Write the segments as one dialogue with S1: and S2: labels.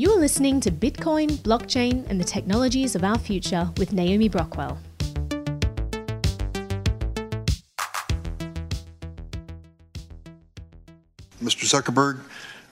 S1: You're listening to Bitcoin, blockchain, and the technologies of our future with Naomi Brockwell.
S2: Mr. Zuckerberg,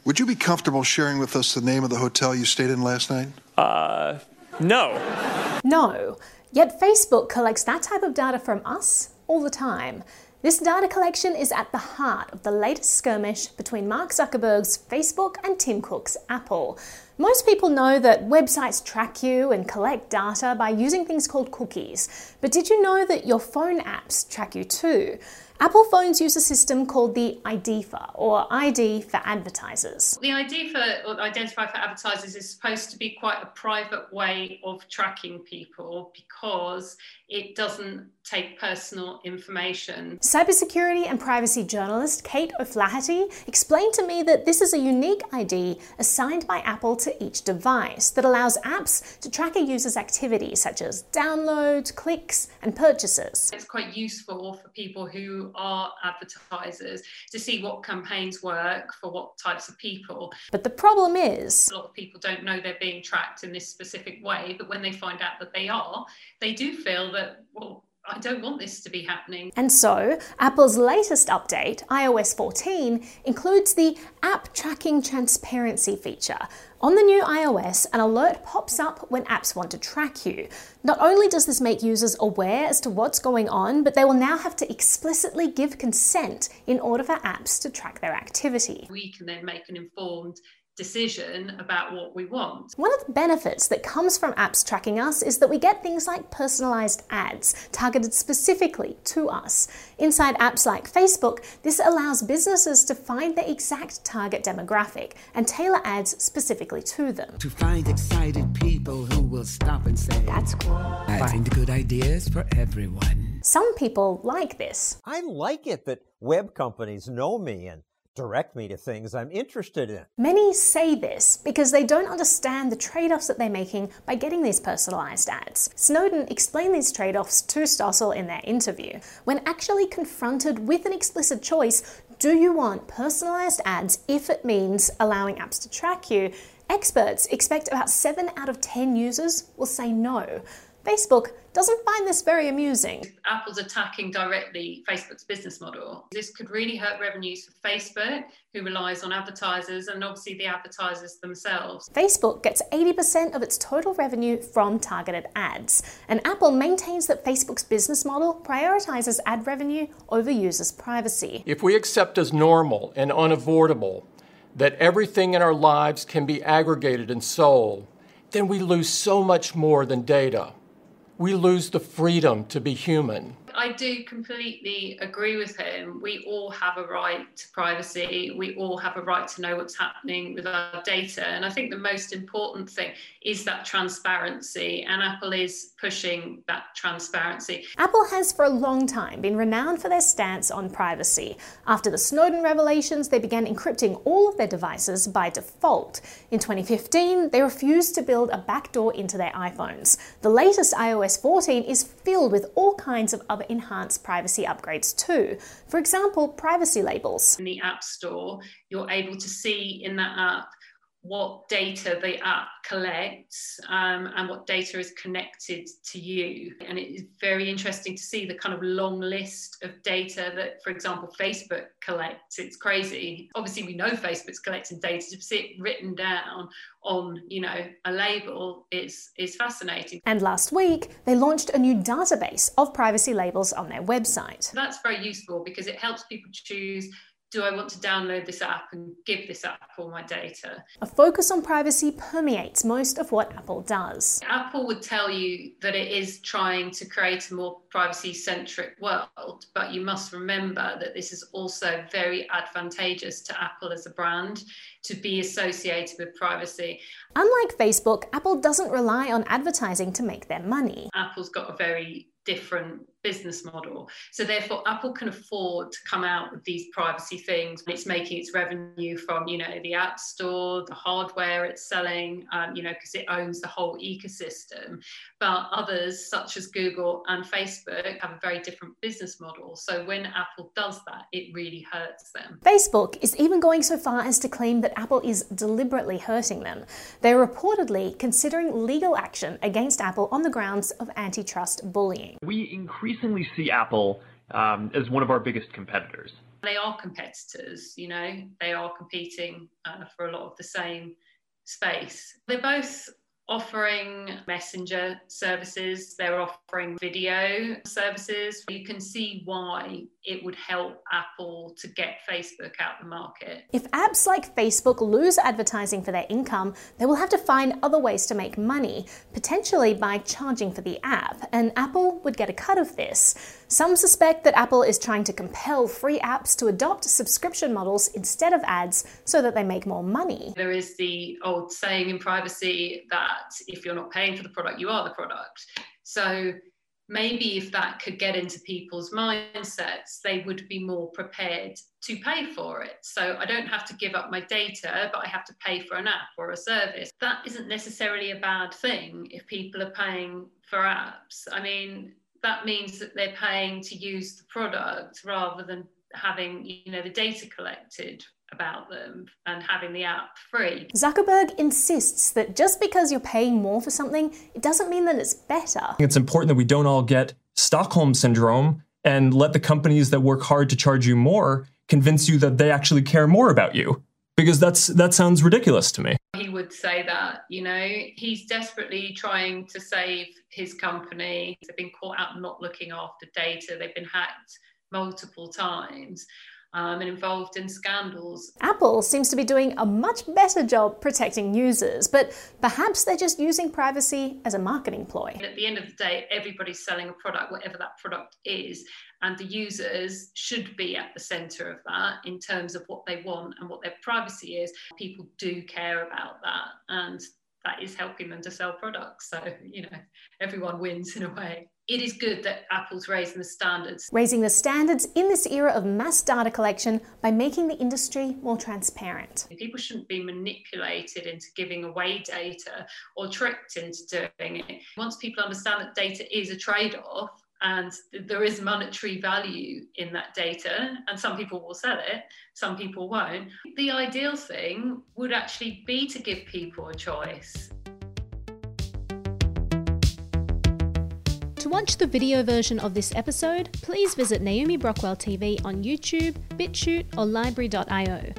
S2: would you be comfortable sharing with us the name of the hotel you stayed in last night?
S3: Uh, no.
S1: No. Yet Facebook collects that type of data from us all the time. This data collection is at the heart of the latest skirmish between Mark Zuckerberg's Facebook and Tim Cook's Apple. Most people know that websites track you and collect data by using things called cookies. But did you know that your phone apps track you too? Apple phones use a system called the IDFA, or ID for advertisers.
S4: The ID for or identify for advertisers is supposed to be quite a private way of tracking people because it doesn't take personal information.
S1: Cybersecurity and privacy journalist Kate O'Flaherty explained to me that this is a unique ID assigned by Apple to each device that allows apps to track a user's activities such as downloads, clicks, and purchases.
S4: It's quite useful for people who are advertisers to see what campaigns work for what types of people.
S1: But the problem is
S4: a lot of people don't know they're being tracked in this specific way, but when they find out that they are, they do feel that that, well, I don't want this to be happening.
S1: And so, Apple's latest update, iOS 14, includes the App Tracking Transparency feature. On the new iOS, an alert pops up when apps want to track you. Not only does this make users aware as to what's going on, but they will now have to explicitly give consent in order for apps to track their activity.
S4: We can then make an informed decision about what we want.
S1: One of the benefits that comes from apps tracking us is that we get things like personalized ads targeted specifically to us. Inside apps like Facebook, this allows businesses to find the exact target demographic and tailor ads specifically to them.
S5: To find excited people who will stop and say,
S1: That's cool.
S5: I find good ideas for everyone.
S1: Some people like this.
S6: I like it that web companies know me and direct me to things I'm interested in.
S1: Many say this because they don't understand the trade offs that they're making by getting these personalized ads. Snowden explained these trade offs to Stossel in their interview. When actually confronted with an explicit choice, do you want personalized ads if it means allowing apps to track you? Experts expect about 7 out of 10 users will say no. Facebook doesn't find this very amusing.
S4: Apple's attacking directly Facebook's business model. This could really hurt revenues for Facebook, who relies on advertisers, and obviously the advertisers themselves.
S1: Facebook gets 80% of its total revenue from targeted ads, and Apple maintains that Facebook's business model prioritizes ad revenue over users' privacy.
S3: If we accept as normal and unavoidable that everything in our lives can be aggregated and sold, then we lose so much more than data we lose the freedom to be human.
S4: I do completely agree with him. We all have a right to privacy. We all have a right to know what's happening with our data. And I think the most important thing is that transparency. And Apple is pushing that transparency.
S1: Apple has for a long time been renowned for their stance on privacy. After the Snowden revelations, they began encrypting all of their devices by default. In 2015, they refused to build a backdoor into their iPhones. The latest iOS 14 is filled with all kinds of other enhanced privacy upgrades too. For example, privacy labels.
S4: In the App Store, you're able to see in that app what data the app collects um, and what data is connected to you. And it is very interesting to see the kind of long list of data that, for example, Facebook collects. It's crazy. Obviously, we know Facebook's collecting data. To see it written down on, you know, a label is is fascinating.
S1: And last week, they launched a new database of privacy labels on their website.
S4: That's very useful because it helps people choose do I want to download this app and give this app all my data?
S1: A focus on privacy permeates most of what Apple does.
S4: Apple would tell you that it is trying to create a more privacy centric world, but you must remember that this is also very advantageous to Apple as a brand to be associated with privacy.
S1: Unlike Facebook, Apple doesn't rely on advertising to make their money.
S4: Apple's got a very different business model. So therefore, Apple can afford to come out with these privacy things. It's making its revenue from, you know, the App Store, the hardware it's selling, um, you know, because it owns the whole ecosystem. But others, such as Google and Facebook, have a very different business model. So when Apple does that, it really hurts them.
S1: Facebook is even going so far as to claim that Apple is deliberately hurting them. They're reportedly considering legal action against Apple on the grounds of antitrust bullying.
S7: We increasingly see Apple um, as one of our biggest competitors.
S4: They are competitors, you know, they are competing uh, for a lot of the same space. They're both offering messenger services, they're offering video services. You can see why it would help Apple to get Facebook out the market.
S1: If apps like Facebook lose advertising for their income, they will have to find other ways to make money, potentially by charging for the app, and Apple would get a cut of this. Some suspect that Apple is trying to compel free apps to adopt subscription models instead of ads so that they make more money.
S4: There is the old saying in privacy that if you're not paying for the product, you are the product. So maybe if that could get into people's mindsets, they would be more prepared to pay for it. So I don't have to give up my data, but I have to pay for an app or a service. That isn't necessarily a bad thing if people are paying for apps. I mean, that means that they're paying to use the product rather than having you know the data collected about them and having the app free.
S1: Zuckerberg insists that just because you're paying more for something, it doesn't mean that it's better.
S8: It's important that we don't all get Stockholm syndrome and let the companies that work hard to charge you more convince you that they actually care more about you because that's that sounds ridiculous to me.
S4: He would say that, you know, he's desperately trying to save his company. They've been caught out not looking after data. They've been hacked multiple times um, and involved in scandals.
S1: Apple seems to be doing a much better job protecting users, but perhaps they're just using privacy as a marketing ploy.
S4: And at the end of the day, everybody's selling a product, whatever that product is, and the users should be at the center of that in terms of what they want and what their privacy is. People do care about that, and that is helping them to sell products. So, you know, everyone wins in a way it is good that Apple's raising the standards.
S1: Raising the standards in this era of mass data collection by making the industry more transparent.
S4: People shouldn't be manipulated into giving away data or tricked into doing it. Once people understand that data is a trade off, and there is monetary value in that data and some people will sell it some people won't the ideal thing would actually be to give people a choice
S1: To watch the video version of this episode, please visit Naomi Brockwell TV on YouTube, BitChute, or LBRY.io.